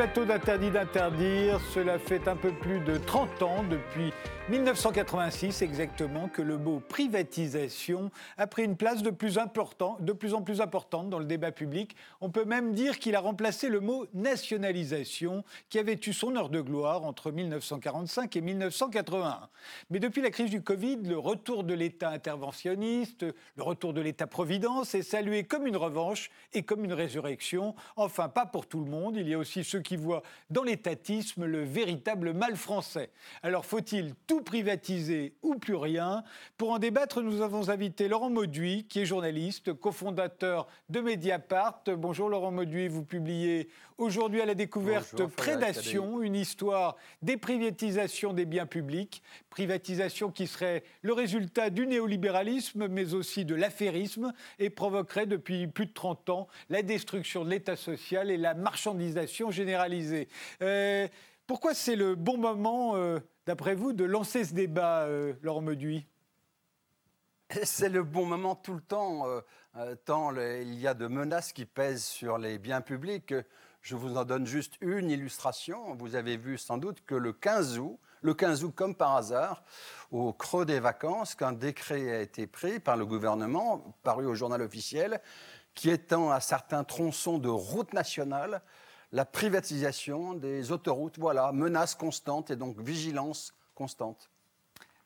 plateau d'Interdit d'interdire, cela fait un peu plus de 30 ans depuis 1986 exactement que le mot privatisation a pris une place de plus, important, de plus en plus importante dans le débat public. On peut même dire qu'il a remplacé le mot nationalisation qui avait eu son heure de gloire entre 1945 et 1981. Mais depuis la crise du Covid, le retour de l'État interventionniste, le retour de l'État-providence est salué comme une revanche et comme une résurrection. Enfin, pas pour tout le monde. Il y a aussi ceux qui voient dans l'étatisme le véritable mal français. Alors faut-il tout privatiser ou plus rien. Pour en débattre, nous avons invité Laurent Mauduit, qui est journaliste, cofondateur de Mediapart. Bonjour Laurent Mauduit, vous publiez aujourd'hui à la découverte Prédation, une histoire des privatisations des biens publics, privatisation qui serait le résultat du néolibéralisme, mais aussi de l'affairisme, et provoquerait depuis plus de 30 ans la destruction de l'État social et la marchandisation généralisée. Euh, pourquoi c'est le bon moment euh, d'après vous, de lancer ce débat, euh, Laurent c'est le bon moment tout le temps, euh, euh, tant il y a de menaces qui pèsent sur les biens publics. Je vous en donne juste une illustration. Vous avez vu sans doute que le 15 août, le 15 août comme par hasard, au creux des vacances, qu'un décret a été pris par le gouvernement, paru au journal officiel, qui étend à certains tronçons de route nationale la privatisation des autoroutes. Voilà, menace constante et donc vigilance constante.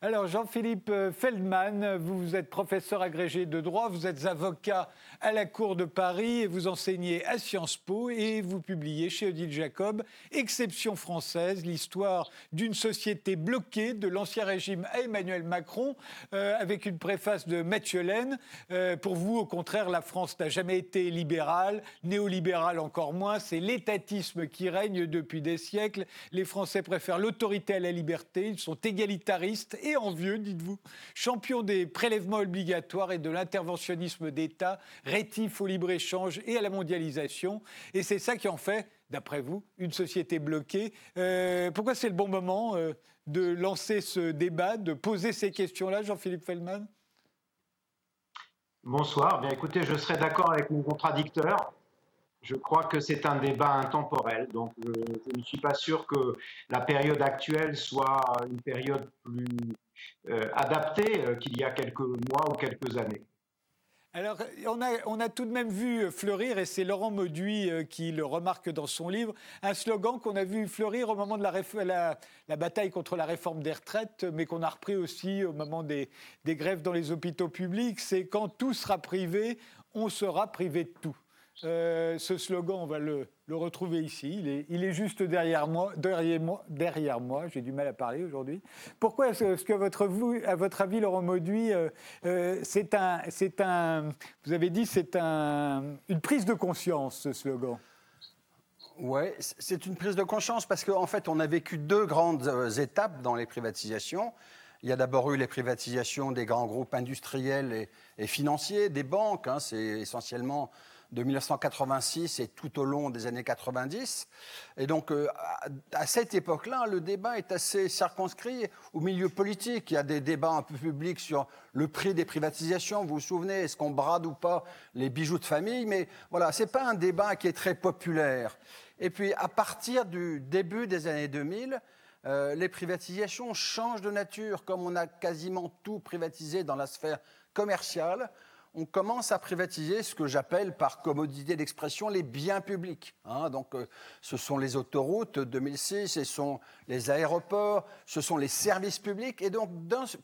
Alors Jean-Philippe euh, Feldman, vous êtes professeur agrégé de droit, vous êtes avocat à la Cour de Paris et vous enseignez à Sciences Po et vous publiez chez Odile Jacob Exception française, l'histoire d'une société bloquée de l'ancien régime à Emmanuel Macron euh, avec une préface de Mathieu Laine. Euh, pour vous, au contraire, la France n'a jamais été libérale, néolibérale encore moins, c'est l'étatisme qui règne depuis des siècles. Les Français préfèrent l'autorité à la liberté, ils sont égalitaristes et envieux, dites-vous, champion des prélèvements obligatoires et de l'interventionnisme d'État, rétif au libre-échange et à la mondialisation. Et c'est ça qui en fait, d'après vous, une société bloquée. Euh, pourquoi c'est le bon moment euh, de lancer ce débat, de poser ces questions-là, Jean-Philippe Feldman? Bonsoir. Bien, écoutez, je serai d'accord avec mon contradicteur. Je crois que c'est un débat intemporel, donc je, ne suis pas sûr que la période actuelle soit une période plus euh, adapté euh, qu'il y a quelques mois ou quelques années. Alors, on a, on a, tout de même vu fleurir, et c'est Laurent Mauduit euh, qui le remarque dans son livre, un slogan qu'on a vu fleurir au moment de la, la, la, bataille contre la réforme des retraites, mais qu'on a repris aussi au moment des, des grèves dans les hôpitaux publics, c'est quand tout sera privé, on sera privé de tout. Euh, ce slogan, on va le, retrouver ici. Il est, juste derrière moi. Derrière moi. J'ai du mal à parler aujourd'hui. Pourquoi est-ce que, à votre avis, Laurent Mauduit, euh, euh, c'est un, vous avez dit, c'est un, une prise de conscience, ce slogan? Oui, c'est une prise de conscience parce qu'en en fait, on a vécu deux grandes étapes dans les privatisations. Il y a d'abord eu les privatisations des grands groupes industriels et, et financiers, des banques. Hein, c'est essentiellement de 1986 et tout au long des années 90. Et donc, euh, à, cette époque-là, le débat est assez circonscrit au milieu politique. Il y a des débats un peu publics sur le prix des privatisations. Vous vous souvenez, est-ce qu'on brade ou pas les bijoux de famille Mais voilà, ce n'est pas un débat qui est très populaire. Et puis, à partir du début des années 2000, euh, les privatisations changent de nature, comme on a quasiment tout privatisé dans la sphère commerciale on commence à privatiser ce que j'appelle par commodité d'expression les biens publics. Hein. donc, euh, ce sont les autoroutes 2006, ce sont les aéroports, ce sont les services publics. Et donc,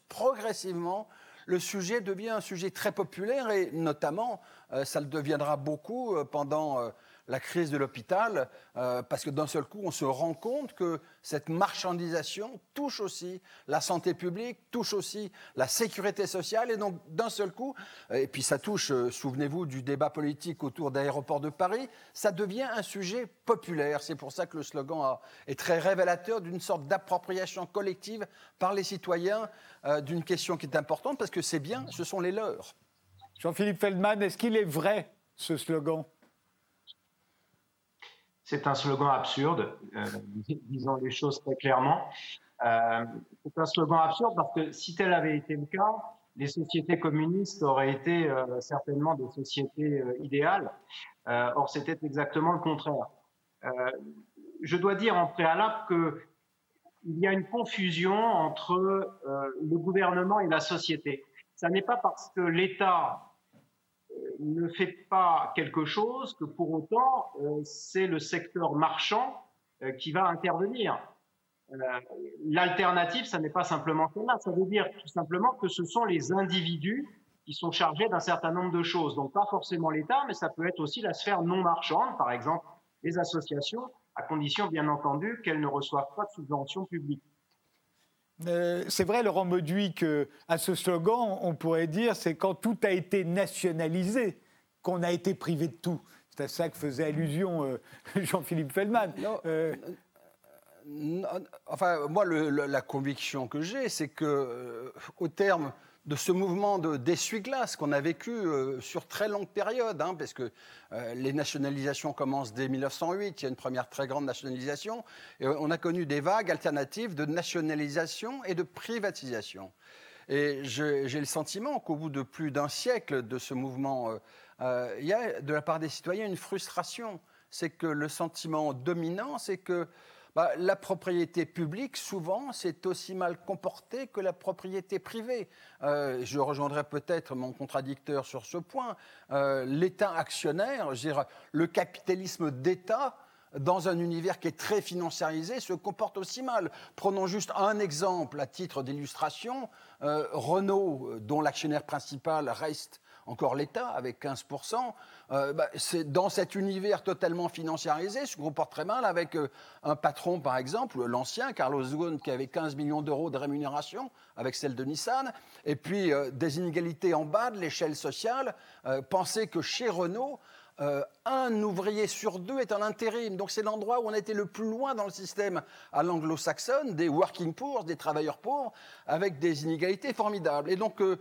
progressivement, le sujet devient un sujet très populaire et notamment, euh, ça le deviendra beaucoup euh, pendant la crise de l'hôpital, euh, parce que d'un seul coup, on se rend compte que cette marchandisation touche aussi la santé publique, touche aussi la sécurité sociale, et donc d'un seul coup, et puis ça touche, euh, souvenez-vous du débat politique autour d'aéroports de Paris, ça devient un sujet populaire. C'est pour ça que le slogan est très révélateur d'une sorte d'appropriation collective par les citoyens euh, d'une question qui est importante, parce que c'est bien, ce sont les leurs. Jean-Philippe Feldman, est-ce qu'il est vrai, ce slogan? C'est un slogan absurde, euh, disons les choses très clairement. Euh, c'est un slogan absurde parce que si tel avait été le cas, les sociétés communistes auraient été euh, certainement des sociétés idéales. or, c'était exactement le contraire. je dois dire en préalable qu'il y a une confusion entre le gouvernement et la société. Ce n'est pas parce que l'État ne fait pas quelque chose que pour autant c'est le secteur marchand qui va intervenir. L'alternative, ça n'est pas simplement cela, ça veut dire tout simplement que ce sont les individus qui sont chargés d'un certain nombre de choses. Donc pas forcément l'État, mais ça peut être aussi la sphère non marchande, par exemple les associations, à condition bien entendu qu'elles ne reçoivent pas de subventions publiques. Euh, c'est vrai, Laurent Mauduit, qu'à ce slogan, on pourrait dire c'est quand tout a été nationalisé qu'on a été privé de tout. C'est à ça que faisait allusion euh, Jean-Philippe Feldman. Euh, enfin, moi, la conviction que j'ai, c'est que, au terme de ce mouvement d'essuie-glace qu'on a vécu euh, sur très longue période, hein, parce que euh, les nationalisations commencent dès 1908, il y a une première très grande nationalisation, et on a connu des vagues alternatives de nationalisation et de privatisation. Et j'ai le sentiment qu'au bout de plus d'un siècle de ce mouvement, euh, il y a de la part des citoyens une frustration. C'est que le sentiment dominant, c'est que bah, la propriété publique, souvent, c'est aussi mal comporté que la propriété privée. Euh, je rejoindrai peut-être mon contradicteur sur ce point. Euh, L'État actionnaire, le capitalisme d'État, dans un univers qui est très financiarisé, se comporte aussi mal. Prenons juste un exemple à titre d'illustration. Euh, Renault, dont l'actionnaire principal reste encore l'État avec 15%, euh, bah, c'est dans cet univers totalement financiarisé, se comporte très mal avec euh, un patron, par exemple, l'ancien Carlos Ghosn, qui avait 15 millions d'euros de rémunération avec celle de Nissan, et puis euh, des inégalités en bas de l'échelle sociale. pensez que chez Renault, euh, un ouvrier sur deux est en intérim. Donc c'est l'endroit où on a été le plus loin dans le système à l'anglo-saxonne, des working poor, des travailleurs pauvres, avec des inégalités formidables. Et donc euh,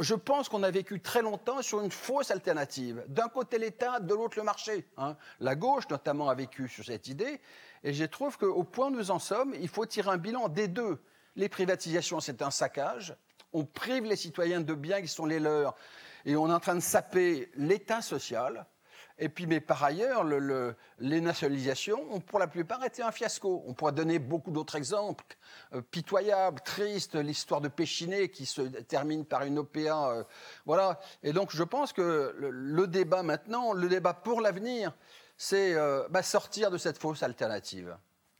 je pense qu'on a vécu très longtemps sur une fausse alternative. D'un côté l'État, de l'autre le marché. Hein. La gauche notamment a vécu sur cette idée. Et je trouve qu'au point où nous en sommes, il faut tirer un bilan des deux. Les privatisations, c'est un saccage. On prive les citoyens de biens qui sont les leurs. Et on est en train de saper l'État social et puis, mais par ailleurs, les nationalisations ont pour la plupart été un fiasco. On pourrait donner beaucoup d'autres exemples, euh, pitoyables, tristes, l'histoire de Péchiné qui se termine par une OPA. Euh, voilà. Et donc, je pense que le, débat maintenant, le débat pour l'avenir, c'est euh, bah, sortir de cette fausse alternative.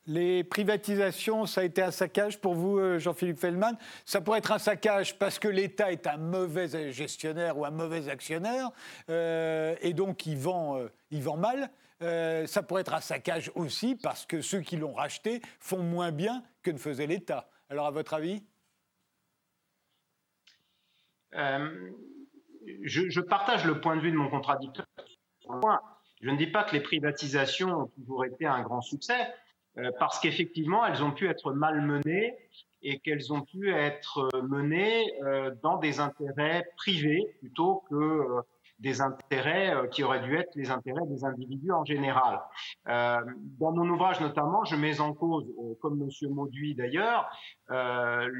Les privatisations, ça a été un saccage pour vous, euh, Jean-Philippe Feldman. Ça pourrait être un saccage parce que l'État est un mauvais gestionnaire ou un mauvais actionnaire, euh, et donc il vend, euh, il vend mal. ça pourrait être un saccage aussi parce que ceux qui l'ont racheté font moins bien que ne faisait l'État. Alors, à votre avis? Je, je, partage le point de vue de mon contradicteur. Je ne dis pas que les privatisations ont toujours été un grand succès. Euh, parce qu'effectivement, elles ont pu être malmenées et qu'elles ont pu être euh, menées euh, dans des intérêts privés plutôt que des intérêts qui auraient dû être les intérêts des individus en général. dans mon ouvrage notamment, je mets en cause, comme Monsieur Mauduit d'ailleurs,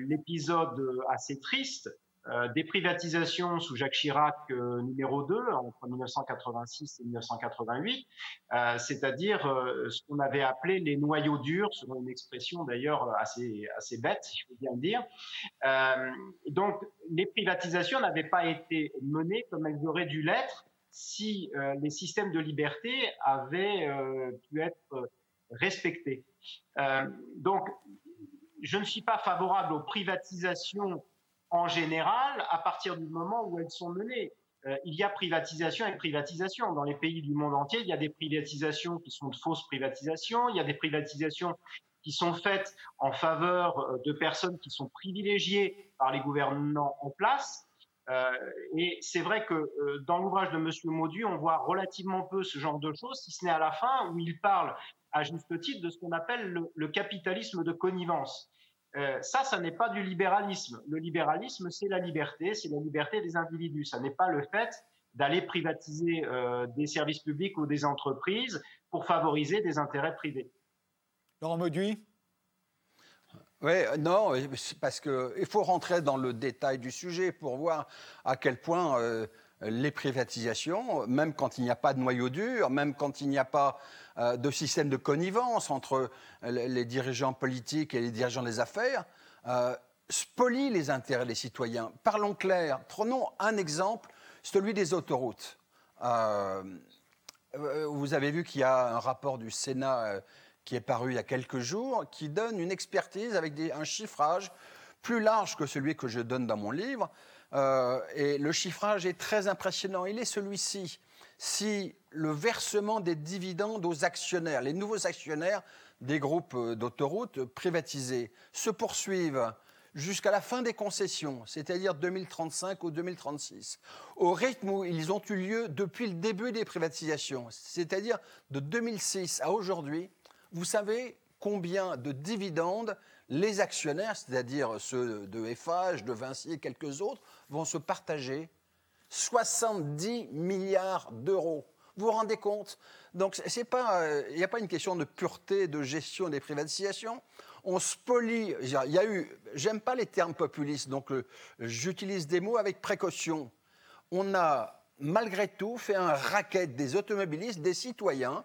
l'épisode assez triste euh, des privatisations sous Jacques Chirac euh, numéro 2 entre 1986 et 1988, euh, c'est-à-dire ce qu'on avait appelé les noyaux durs, selon une expression d'ailleurs assez, assez bête, si je peux bien le dire. donc les privatisations n'avaient pas été menées comme elles auraient dû l'être si les systèmes de liberté avaient pu être respectés. donc je ne suis pas favorable aux privatisations en général à partir du moment où elles sont menées. Euh, il y a privatisation et privatisation. Dans les pays du monde entier, il y a des privatisations qui sont de fausses privatisations, il y a des privatisations qui sont faites en faveur euh, de personnes qui sont privilégiées par les gouvernants en place. Euh, et c'est vrai que dans l'ouvrage de Monsieur Maudu, on voit relativement peu ce genre de choses, si ce n'est à la fin où il parle à juste titre de ce qu'on appelle le capitalisme de connivence. Euh, ça, ça n'est pas du libéralisme. Le libéralisme, c'est la liberté, c'est la liberté des individus. Ça n'est pas le fait d'aller privatiser euh, des services publics ou des entreprises pour favoriser des intérêts privés. Laurent Mauduit oui, non, parce qu'il faut rentrer dans le détail du sujet pour voir à quel point euh, les privatisations, même quand il n'y a pas de noyau dur, même quand il n'y a pas euh, de système de connivence entre les dirigeants politiques et les dirigeants des affaires, euh, spolie les intérêts des citoyens. Parlons clair, prenons un exemple, celui des autoroutes. Euh, vous avez vu qu'il y a un rapport du Sénat qui est paru il y a quelques jours, qui donne une expertise avec un chiffrage plus large que celui que je donne dans mon livre. Euh, et le chiffrage est très impressionnant. Il est celui-ci. Si le versement des dividendes aux actionnaires, les nouveaux actionnaires des groupes euh, d'autoroutes privatisés, se poursuivent jusqu'à la fin des concessions, c'est-à-dire 2035 ou 2036, au rythme où ils ont eu lieu depuis le début des privatisations, c'est-à-dire de 2006 à aujourd'hui, vous savez combien de dividendes les actionnaires, c'est-à-dire ceux de FH, de Vinci et quelques autres, vont se partager 70 milliards d'euros. Vous vous rendez compte? Donc, euh, il n'y a pas une question de pureté de gestion des privatisations. On spolie. Il y a eu. J'aime pas les termes populistes, donc euh, j'utilise des mots avec précaution. On a malgré tout fait un racket des automobilistes, des citoyens,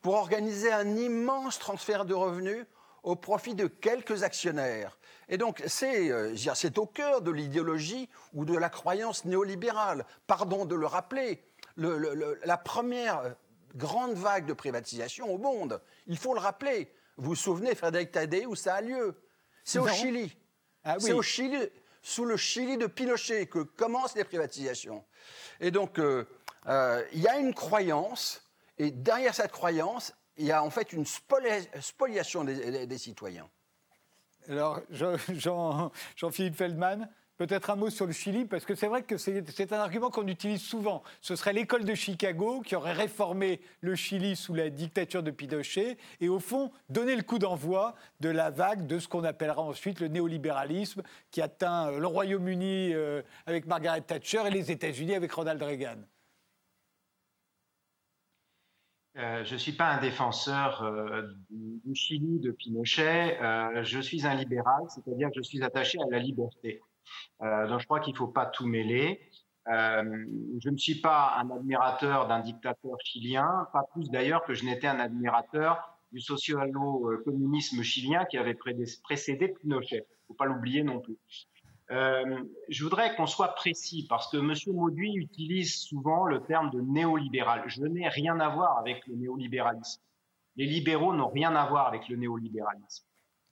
pour organiser un immense transfert de revenus au profit de quelques actionnaires. Et donc, c'est euh, au cœur de l'idéologie ou de la croyance néolibérale. Pardon de le rappeler, la première grande vague de privatisation au monde, il faut le rappeler. Vous vous souvenez, Frédéric Tadé, où ça a lieu? C'est au Chili. Ah c'est au Chili, sous le Chili de Pinochet, que commencent les privatisations. Et donc, euh, euh, il y a une croyance, et derrière cette croyance, il y a en fait une spoliation des, citoyens. Alors, Jean-Philippe Feldman, peut-être un mot sur le Chili, parce que c'est vrai que c'est un argument qu'on utilise souvent. Ce serait l'école de Chicago qui aurait réformé le Chili sous la dictature de Pinochet et au fond donné le coup d'envoi de la vague de ce qu'on appellera ensuite le néolibéralisme qui atteint le Royaume-Uni euh, avec Margaret Thatcher et les États-Unis avec Ronald Reagan. Euh, je ne suis pas un défenseur euh, du Chili de Pinochet, euh, je suis un libéral, c'est-à-dire que je suis attaché à la liberté. donc je crois qu'il ne faut pas tout mêler. je ne suis pas un admirateur d'un dictateur chilien, pas plus d'ailleurs que je n'étais un admirateur du socialo-communisme chilien qui avait précédé Pinochet. Il ne faut pas l'oublier non plus. Euh, je voudrais qu'on soit précis parce que M. Mauduit utilise souvent le terme de néolibéral. Je n'ai rien à voir avec le néolibéralisme. Les libéraux n'ont rien à voir avec le néolibéralisme.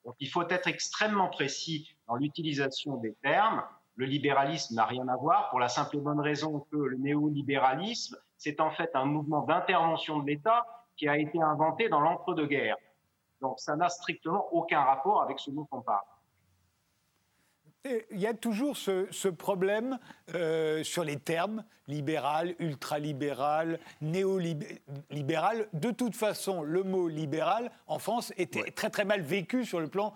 Donc il faut être extrêmement précis dans l'utilisation des termes. Le libéralisme n'a rien à voir pour la simple et bonne raison que le néolibéralisme, c'est en fait un mouvement d'intervention de l'État qui a été inventé dans l'entre-deux-guerres. Donc ça n'a strictement aucun rapport avec ce dont on parle il y a toujours ce, problème euh, sur les termes libéral, ultralibéral, néolibéral. De toute façon, le mot libéral en France était très très mal vécu sur le plan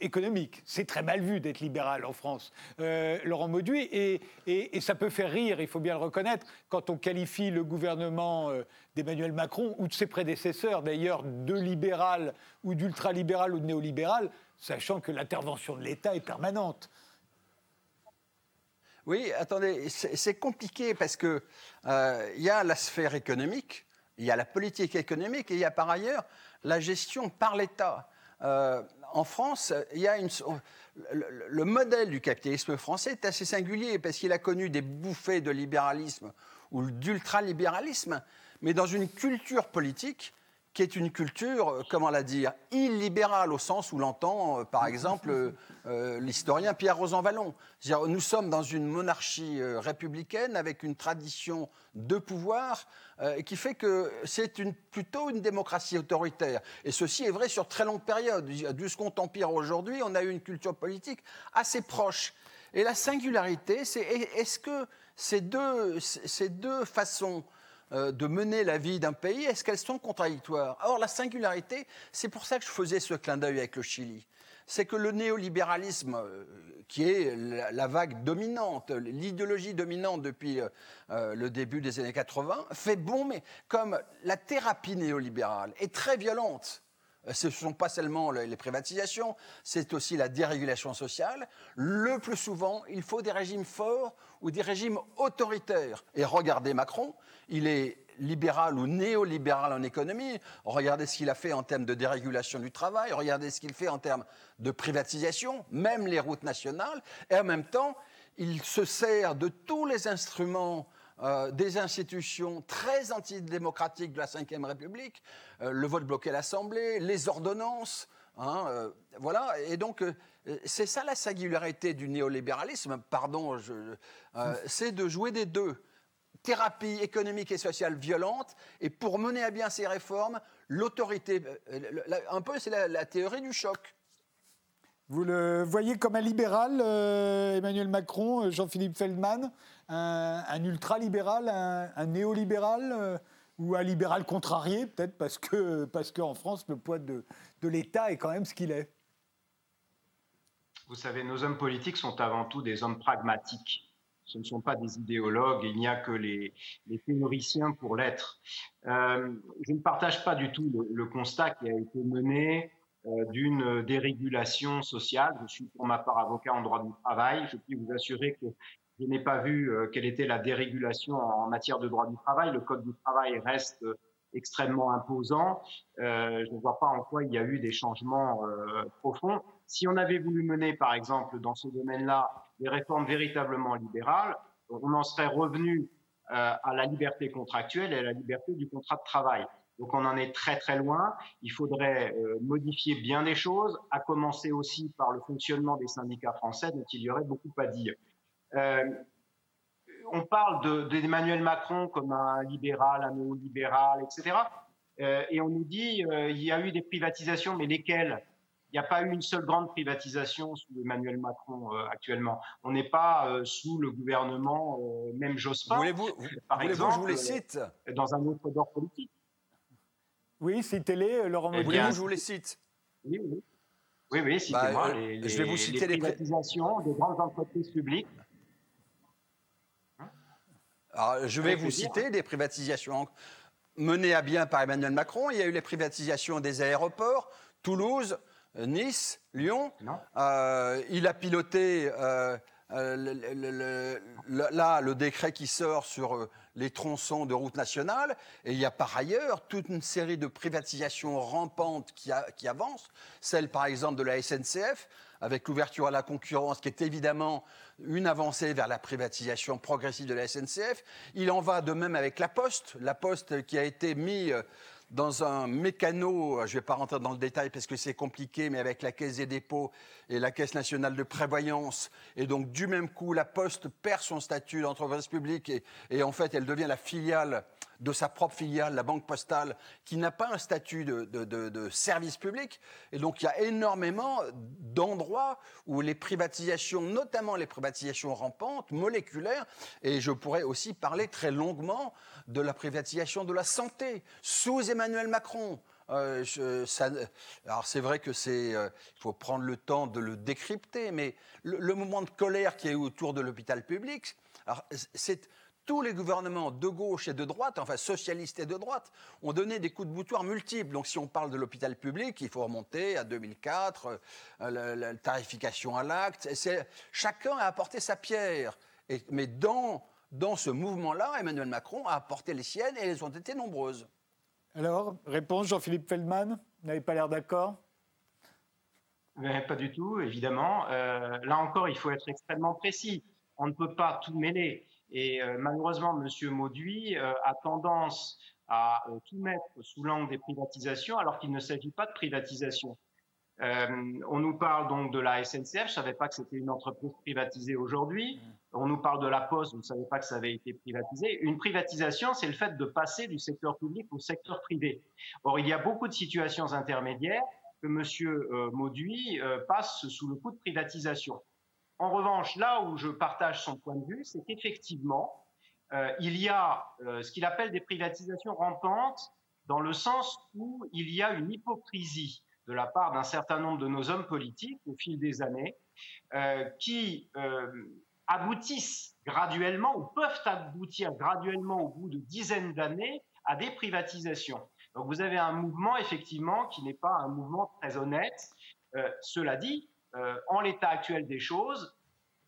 économique. C'est très mal vu d'être libéral en France. Euh, Laurent Mauduit, et, et, ça peut faire rire, il faut bien le reconnaître, quand on qualifie le gouvernement euh, d'Emmanuel Macron ou de ses prédécesseurs d'ailleurs de libéral ou d'ultralibéral ou de néolibéral sachant que l'intervention de l'État est permanente. Oui, attendez, c'est compliqué parce qu'il euh, y a la sphère économique, il y a la politique économique et il y a par ailleurs la gestion par l'État. Euh, en France, il y a une, le, modèle du capitalisme français est assez singulier parce qu'il a connu des bouffées de libéralisme ou d'ultralibéralisme, mais dans une culture politique qui est une culture, euh, comment la dire, illibérale au sens où l'entend, euh, par exemple, euh, l'historien Pierre Rosanvallon. Nous sommes dans une monarchie républicaine avec une tradition de pouvoir qui fait que c'est plutôt une démocratie autoritaire. Et ceci est vrai sur très longue période. Du Second Empire aujourd'hui, on a eu une culture politique assez proche. Et la singularité, c'est est-ce que ces deux, ces deux façons de mener la vie d'un pays, est-ce qu'elles sont contradictoires? Or, la singularité, c'est pour ça que je faisais ce clin d'œil avec le Chili. C'est que le néolibéralisme, euh, qui est la vague dominante, l'idéologie dominante depuis euh, le début des années 80, fait bon, mais comme la thérapie néolibérale est très violente, ce ne sont pas seulement les privatisations, c'est aussi la dérégulation sociale. Le plus souvent, il faut des régimes forts ou des régimes autoritaires. Et regardez Macron, il est libéral ou néolibéral en économie. Regardez ce qu'il a fait en termes de dérégulation du travail, regardez ce qu'il fait en termes de privatisation, même les routes nationales. Et en même temps, il se sert de tous les instruments euh, des institutions très antidémocratiques de la Ve République, euh, le vote bloqué à l'Assemblée, les ordonnances. Hein, euh, voilà, et donc c'est ça la singularité du néolibéralisme, pardon, c'est de jouer des deux. Thérapie économique et sociale violente, et pour mener à bien ces réformes, l'autorité, un peu c'est la théorie du choc. Vous le voyez comme un libéral, euh, Emmanuel Macron, euh, Jean-Philippe Feldman, un, ultra-libéral, un, néolibéral euh, ou un libéral contrarié, peut-être parce que parce qu'en France, le poids de, de l'État est quand même ce qu'il est. Vous savez, nos hommes politiques sont avant tout des hommes pragmatiques. Ce ne sont pas des idéologues, il n'y a que les, théoriciens pour l'être. je ne partage pas du tout le, constat qui a été mené euh, d'une dérégulation sociale. Je suis pour ma part avocat en droit du travail. Je puis vous assurer que je n'ai pas vu euh, quelle était la dérégulation en matière de droit du travail. Le Code du travail reste extrêmement imposant. Euh, je ne vois pas en quoi il y a eu des changements profonds. Si on avait voulu mener, par exemple, dans ce domaine-là, des réformes véritablement libérales, on en serait revenu à la liberté contractuelle et à la liberté du contrat de travail. Donc on en est très très loin. Il faudrait euh, modifier bien des choses, à commencer aussi par le fonctionnement des syndicats français, dont il y aurait beaucoup à dire. Euh, on parle d'Emmanuel Macron comme un libéral, un néolibéral, etc. Euh, et on nous dit il y a eu des privatisations, mais lesquelles? N'y a pas eu une seule grande privatisation sous Emmanuel Macron actuellement. On n'est pas sous le gouvernement, même Jospin, voulez-vous, par exemple, je vous les cite dans un autre ordre politique. Oui, citez-les, euh, Laurent eh bien, je vous les cite. Oui, oui. Oui, oui, citez-moi bah, euh, les, je vais vous citer les privatisations des grandes entreprises publiques. Alors, je vais vous citer des privatisations menées à bien par Emmanuel Macron. Il y a eu les privatisations des aéroports, Toulouse, Nice, Lyon. Euh, il a piloté euh, euh, là, le décret qui sort sur euh, les tronçons de route nationale, et il y a par ailleurs toute une série de privatisations rampantes qui, qui avancent, celle par exemple de la SNCF, avec l'ouverture à la concurrence, qui est évidemment une avancée vers la privatisation progressive de la SNCF. Il en va de même avec la Poste, la Poste qui a été mise euh, dans un mécano, je ne vais pas rentrer dans le détail parce que c'est compliqué, mais avec la Caisse des dépôts et la Caisse nationale de prévoyance, et donc du même coup, la Poste perd son statut d'entreprise publique et, et, en fait, elle devient la filiale de sa propre filiale, la Banque Postale, qui n'a pas un statut de, service public. Et donc, il y a énormément d'endroits où les privatisations, notamment les privatisations rampantes, moléculaires, et je pourrais aussi parler très longuement de la privatisation de la santé sous Emmanuel Macron. Euh, alors c'est vrai que c'est, euh, il faut prendre le temps de le décrypter, mais le, le moment de colère qui est autour de l'hôpital public, alors c'est tous les gouvernements de gauche et de droite, enfin socialistes et de droite, ont donné des coups de boutoir multiples. Donc si on parle de l'hôpital public, il faut remonter à 2004, euh, la, tarification à l'acte. Chacun a apporté sa pierre. Et, mais dans, dans ce mouvement-là, Emmanuel Macron a apporté les siennes et elles ont été nombreuses. Alors, réponse Jean-Philippe Feldman Vous n'avez pas l'air d'accord? Pas du tout, évidemment. Euh, là encore, il faut être extrêmement précis. On ne peut pas tout mêler. Et euh, malheureusement, M. Mauduit euh, a tendance à euh, tout mettre sous l'angle des privatisations, alors qu'il ne s'agit pas de privatisation. on nous parle donc de la SNCF, je savais pas que c'était une entreprise privatisée aujourd'hui. On nous parle de la Poste, vous ne savez pas que ça avait été privatisé. Une privatisation, c'est le fait de passer du secteur public au secteur privé. Or, il y a beaucoup de situations intermédiaires que M. Mauduit passe sous le coup de privatisation. En revanche, là où je partage son point de vue, c'est qu'effectivement, euh, il y a euh, ce qu'il appelle des privatisations rampantes, dans le sens où il y a une hypocrisie de la part d'un certain nombre de nos hommes politiques au fil des années, euh, qui aboutissent graduellement ou peuvent aboutir graduellement au bout de dizaines d'années à des privatisations. Donc vous avez un mouvement effectivement qui n'est pas un mouvement très honnête. cela dit, en l'état actuel des choses,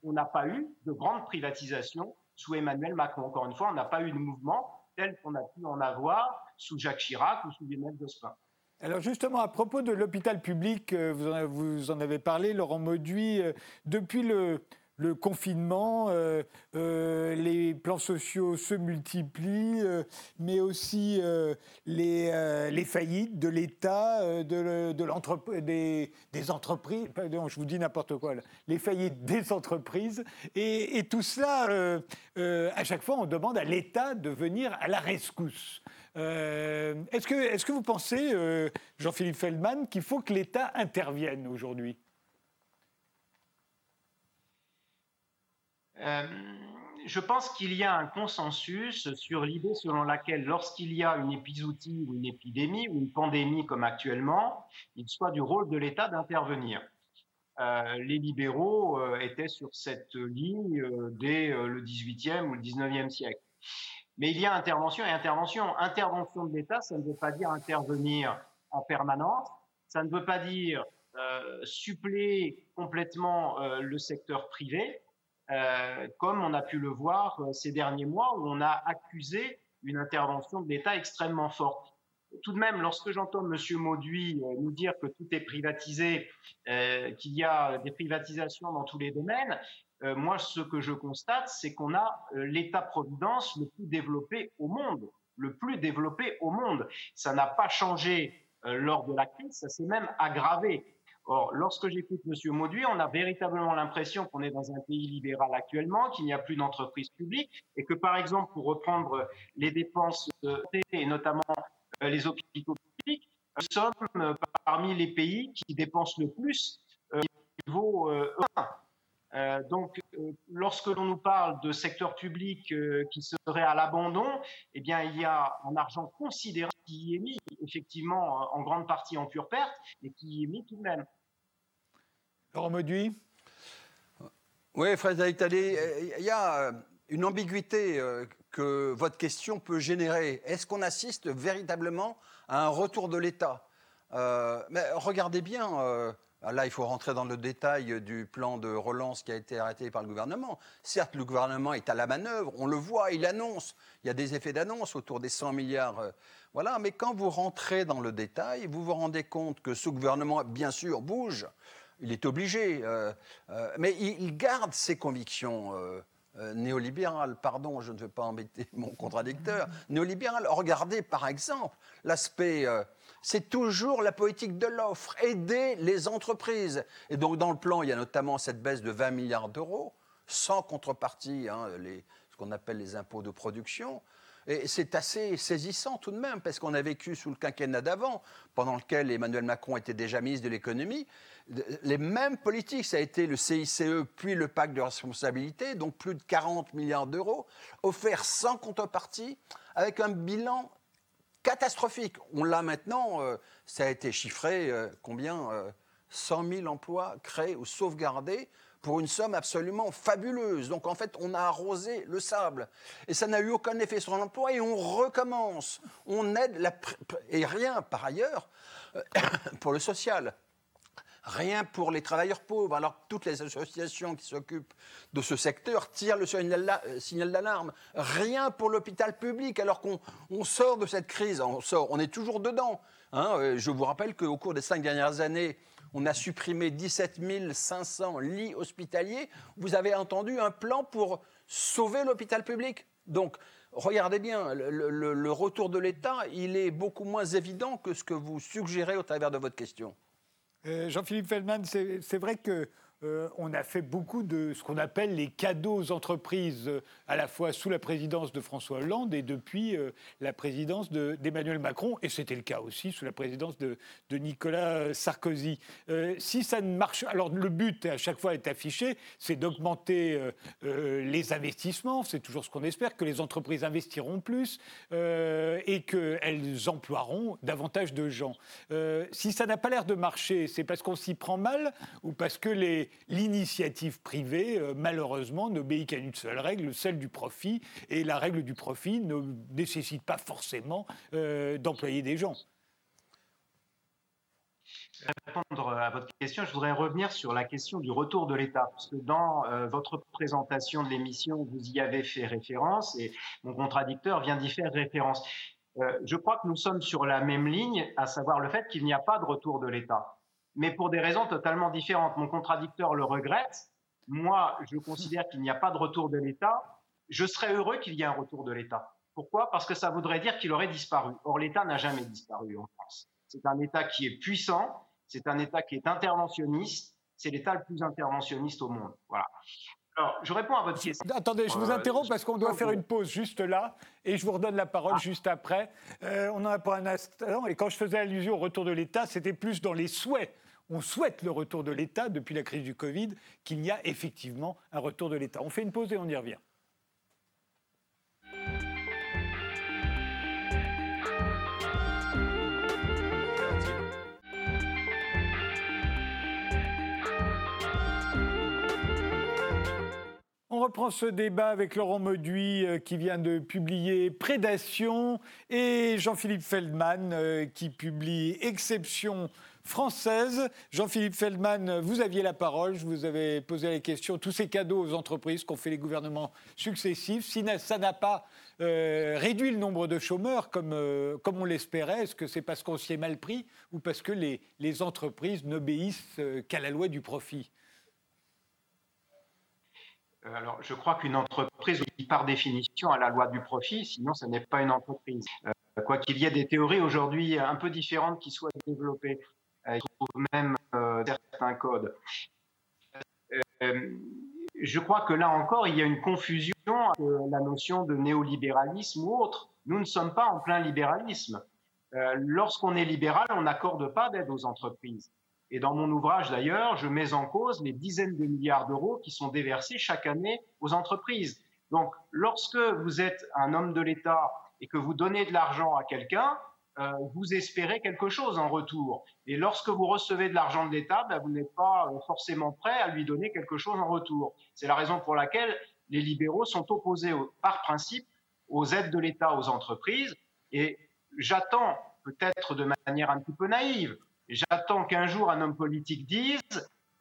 on n'a pas eu de grande privatisation sous Emmanuel Macron. Encore une fois, on n'a pas eu de mouvement tel qu'on a pu en avoir sous Jacques Chirac ou sous Lionel Jospin. Alors justement, à propos de l'hôpital public, vous vous en avez parlé, Laurent Mauduit, depuis le, le confinement, euh, euh, les plans sociaux se multiplient, euh, mais aussi les, faillites de l'État, de, de des, entreprises, pardon, je vous dis n'importe quoi, les faillites des entreprises, et, et tout cela, à chaque fois, on demande à l'État de venir à la rescousse. est-ce, que, est-ce que vous pensez, Jean-Philippe Feldman, qu'il faut que l'État intervienne aujourd'hui? Je pense qu'il y a un consensus sur l'idée selon laquelle lorsqu'il y a une épizootie ou une épidémie ou une pandémie comme actuellement, il soit du rôle de l'État d'intervenir. Euh, les libéraux euh, étaient sur cette ligne dès le 18e ou le 19e siècle. Mais il y a intervention et intervention. Intervention de l'État, ça ne veut pas dire intervenir en permanence, ça ne veut pas dire suppléer complètement le secteur privé, euh, comme on a pu le voir euh, ces derniers mois où on a accusé une intervention de l'État extrêmement forte. Tout de même, lorsque j'entends M. Mauduit euh, nous dire que tout est privatisé, qu'il y a des privatisations dans tous les domaines, moi, ce que je constate, c'est qu'on a l'État-providence le plus développé au monde, le plus développé au monde. Ça n'a pas changé lors de la crise, ça s'est même aggravé. Or, lorsque j'écoute M. Mauduit, on a véritablement l'impression qu'on est dans un pays libéral actuellement, qu'il n'y a plus d'entreprise publique et que, par exemple, pour reprendre les dépenses et notamment euh, les hôpitaux publics, nous sommes euh, parmi les pays qui dépensent le plus euh, au niveau 1. donc, lorsque l'on nous parle de secteur public qui serait à l'abandon, eh bien, il y a un argent considérable qui y est mis, effectivement, en grande partie en pure perte, et qui y est mis tout de même. Laurent Mauduit Oui, Frédéric Talley, il y a une ambiguïté euh, que votre question peut générer. Est-ce qu'on assiste véritablement à un retour de l'État? Euh, Mais regardez bien. Euh, là, il faut rentrer dans le détail du plan de relance qui a été arrêté par le gouvernement. Certes, le gouvernement est à la manœuvre, on le voit, il annonce. Il y a des effets d'annonce autour des 100 milliards. voilà, mais quand vous rentrez dans le détail, vous vous rendez compte que ce gouvernement, bien sûr, bouge il est obligé, euh, euh, mais il, garde ses convictions euh, néolibérales. Pardon, je ne veux pas embêter mon contradicteur. Néolibéral. Regardez par exemple l'aspect. c'est toujours la politique de l'offre, aider les entreprises. Et donc dans le plan, il y a notamment cette baisse de 20 milliards d'euros, sans contrepartie, hein, les, ce qu'on appelle les impôts de production. Et c'est assez saisissant tout de même, parce qu'on a vécu sous le quinquennat d'avant, pendant lequel Emmanuel Macron était déjà ministre de l'économie, les mêmes politiques. Ça a été le CICE, puis le pacte de responsabilité, donc plus de 40 milliards d'euros, offerts sans contrepartie, avec un bilan catastrophique. On l'a maintenant, euh, ça a été chiffré, euh, combien 100 euh, 000 emplois créés ou sauvegardés pour une somme absolument fabuleuse. Donc en fait, on a arrosé le sable. Et ça n'a eu aucun effet sur l'emploi et on recommence. On aide. Et rien par ailleurs euh, pour le social. Rien pour les travailleurs pauvres, alors toutes les associations qui s'occupent de ce secteur tirent le euh, signal d'alarme. Rien pour l'hôpital public, alors qu'on sort de cette crise, on sort, on est toujours dedans. Hein. Euh, je vous rappelle qu'au cours des cinq dernières années, on a supprimé 17 500 lits hospitaliers. Vous avez entendu un plan pour sauver l'hôpital public. Donc, regardez bien, le, retour de l'État, il est beaucoup moins évident que ce que vous suggérez au travers de votre question. Euh, Jean-Philippe Feldman, c'est vrai que euh, on a fait beaucoup de ce qu'on appelle les cadeaux aux entreprises, euh, à la fois sous la présidence de François Hollande et depuis euh, la présidence d'Emmanuel Macron, et c'était le cas aussi sous la présidence de, Nicolas Sarkozy. si ça ne marche, alors le but à chaque fois est affiché, c'est d'augmenter les investissements, c'est toujours ce qu'on espère, que les entreprises investiront plus et qu'elles emploieront davantage de gens. si ça n'a pas l'air de marcher, c'est parce qu'on s'y prend mal ou parce que les, l'initiative privée, euh, malheureusement, n'obéit qu'à une seule règle, celle du profit. Et la règle du profit ne nécessite pas forcément euh, d'employer des gens répondre à votre question, je voudrais revenir sur la question du retour de l'État, parce que dans euh, votre présentation de l'émission, vous y avez fait référence et mon contradicteur vient d'y faire référence. Euh, je crois que nous sommes sur la même ligne, à savoir le fait qu'il n'y a pas de retour de l'État, mais pour des raisons totalement différentes. Mon contradicteur le regrette. Moi, je considère qu'il n'y a pas de retour de l'État. Je serais heureux qu'il y ait un retour de l'État. Pourquoi? Parce que ça voudrait dire qu'il aurait disparu. Or, l'État n'a jamais disparu en France. C'est un État qui est puissant, c'est un État qui est interventionniste, c'est l'État le plus interventionniste au monde. Voilà. Alors, je réponds à votre question. Attendez, je vous euh, interromps parce qu'on doit faire une pause juste là et je vous redonne la parole ah. juste après. Euh, on en a pas un instant et quand je faisais allusion au retour de l'État, c'était plus dans les souhaits. On souhaite le retour de l'État depuis la crise du Covid, qu'il y a effectivement un retour de l'État. On fait une pause et on y revient. Reprend ce débat avec Laurent Mauduit euh, qui vient de publier Prédation et Jean-Philippe Feldman euh, qui publie Exception française. Jean-Philippe Feldman, vous aviez la parole, je vous avais posé la question, tous ces cadeaux aux entreprises qu'ont fait les gouvernements successifs, si ça n'a pas euh, réduit le nombre de chômeurs comme, on l'espérait, est-ce que c'est parce qu'on s'y est mal pris ou parce que les, entreprises n'obéissent qu'à la loi du profit? Alors, je crois qu'une entreprise par définition à la loi du profit, sinon ce n'est pas une entreprise. Euh, quoi qu'il y ait des théories aujourd'hui un peu différentes qui soient développées, euh, il trouve même certains codes. je crois que là encore, il y a une confusion avec la notion de néolibéralisme ou autre. Nous ne sommes pas en plein libéralisme. Lorsqu'on est libéral, on n'accorde pas d'aide aux entreprises. Et dans mon ouvrage, d'ailleurs, je mets en cause les dizaines de milliards d'euros qui sont déversés chaque année aux entreprises. Donc, lorsque vous êtes un homme de l'État et que vous donnez de l'argent à quelqu'un, euh, vous espérez quelque chose en retour. Et lorsque vous recevez de l'argent de l'État, ben, vous n'êtes pas euh, forcément prêt à lui donner quelque chose en retour. C'est la raison pour laquelle les libéraux sont opposés par principe aux aides de l'État aux entreprises. Et j'attends, peut-être de manière un petit peu naïve, J'attends qu'un jour un homme politique dise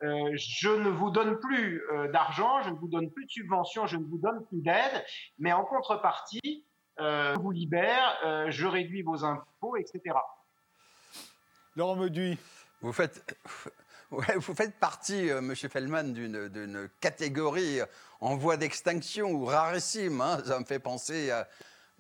euh, je ne vous donne plus euh, d'argent, je ne vous donne plus de subventions, je ne vous donne plus d'aide, mais en contrepartie, euh, je vous libère, je réduis vos impôts, etc. Laurent Mauduit. Vous faites, vous faites partie, M. Feldman, d'une catégorie en voie d'extinction ou rarissime. Hein. Ça me fait penser à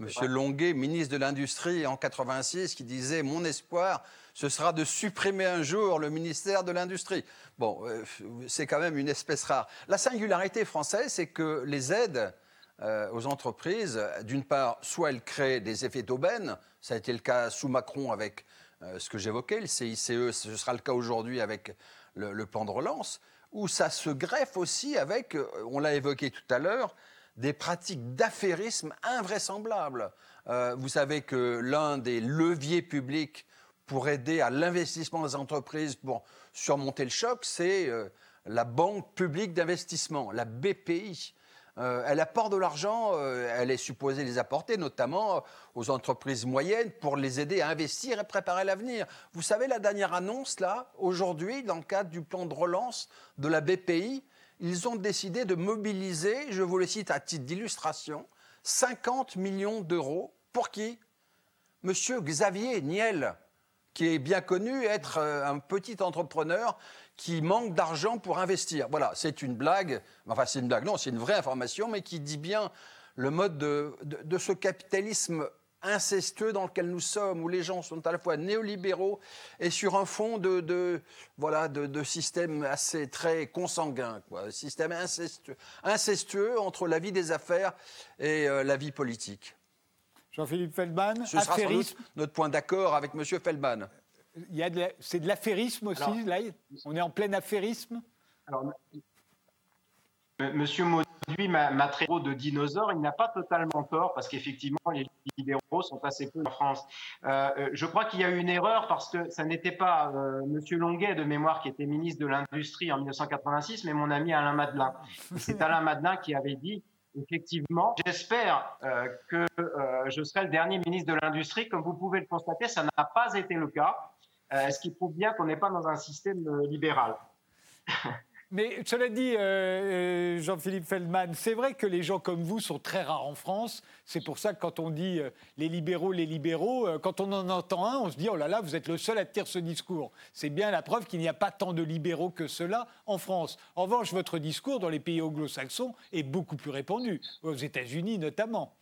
M. Longuet, ministre de l'Industrie en 86, qui disait Mon espoir, ce sera de supprimer un jour le ministère de l'Industrie. Bon, euh, c'est quand même une espèce rare. La singularité française, c'est que les aides euh, aux entreprises, d'une part, soit elles créent des effets d'aubaine, ça a été le cas sous Macron avec euh, ce que j'évoquais, le CICE, ce sera le cas aujourd'hui avec le, plan de relance, ou ça se greffe aussi avec, on l'a évoqué tout à l'heure, des pratiques d'affairisme invraisemblables. vous savez que l'un des leviers publics pour aider à l'investissement des entreprises pour surmonter le choc, c'est euh, la Banque publique d'investissement, la BPI. Euh, elle apporte de l'argent, euh, elle est supposée les apporter, notamment aux entreprises moyennes, pour les aider à investir et préparer l'avenir. Vous savez, la dernière annonce, là, aujourd'hui, dans le cadre du plan de relance de la BPI, ils ont décidé de mobiliser, je vous le cite à titre d'illustration, 50 millions d'euros. Pour qui? Monsieur Xavier Niel, qui est bien connu être euh, un petit entrepreneur qui manque d'argent pour investir. Voilà, c'est une blague, enfin c'est une blague, non, c'est une vraie information, mais qui dit bien le mode de, ce capitalisme incestueux dans lequel nous sommes, où les gens sont à la fois néolibéraux et sur un fond de, voilà de, système assez très consanguin, quoi, système incestueux, incestueux entre la vie des affaires et euh, la vie politique. Jean-Philippe Feldman, Ce sera notre point d'accord avec M. Feldman. C'est de l'affairisme aussi, là On est en plein affairisme Alors, Monsieur Mauduit m'a traité de dinosaure. Il n'a pas totalement tort parce qu'effectivement, les libéraux sont assez peu en France. Euh, je crois qu'il y a eu une erreur parce que ça n'était pas euh, Monsieur Longuet de mémoire qui était ministre de l'Industrie en 1986, mais mon ami Alain Madelin. C'est Alain Madelin qui avait dit effectivement, j'espère euh, que euh, je serai le dernier ministre de l'Industrie. Comme vous pouvez le constater, ça n'a pas été le cas, euh, ce qui prouve bien qu'on n'est pas dans un système libéral? Mais cela dit, euh, euh, Jean-Philippe Feldman, c'est vrai que les gens comme vous sont très rares en France. C'est pour ça que quand on dit euh, les libéraux, les libéraux, quand on en entend un, on se dit oh là là, vous êtes le seul à tenir ce discours. C'est bien la preuve qu'il n'y a pas tant de libéraux que cela en France. En revanche, votre discours dans les pays anglo-saxons est beaucoup plus répandu, aux États-Unis notamment.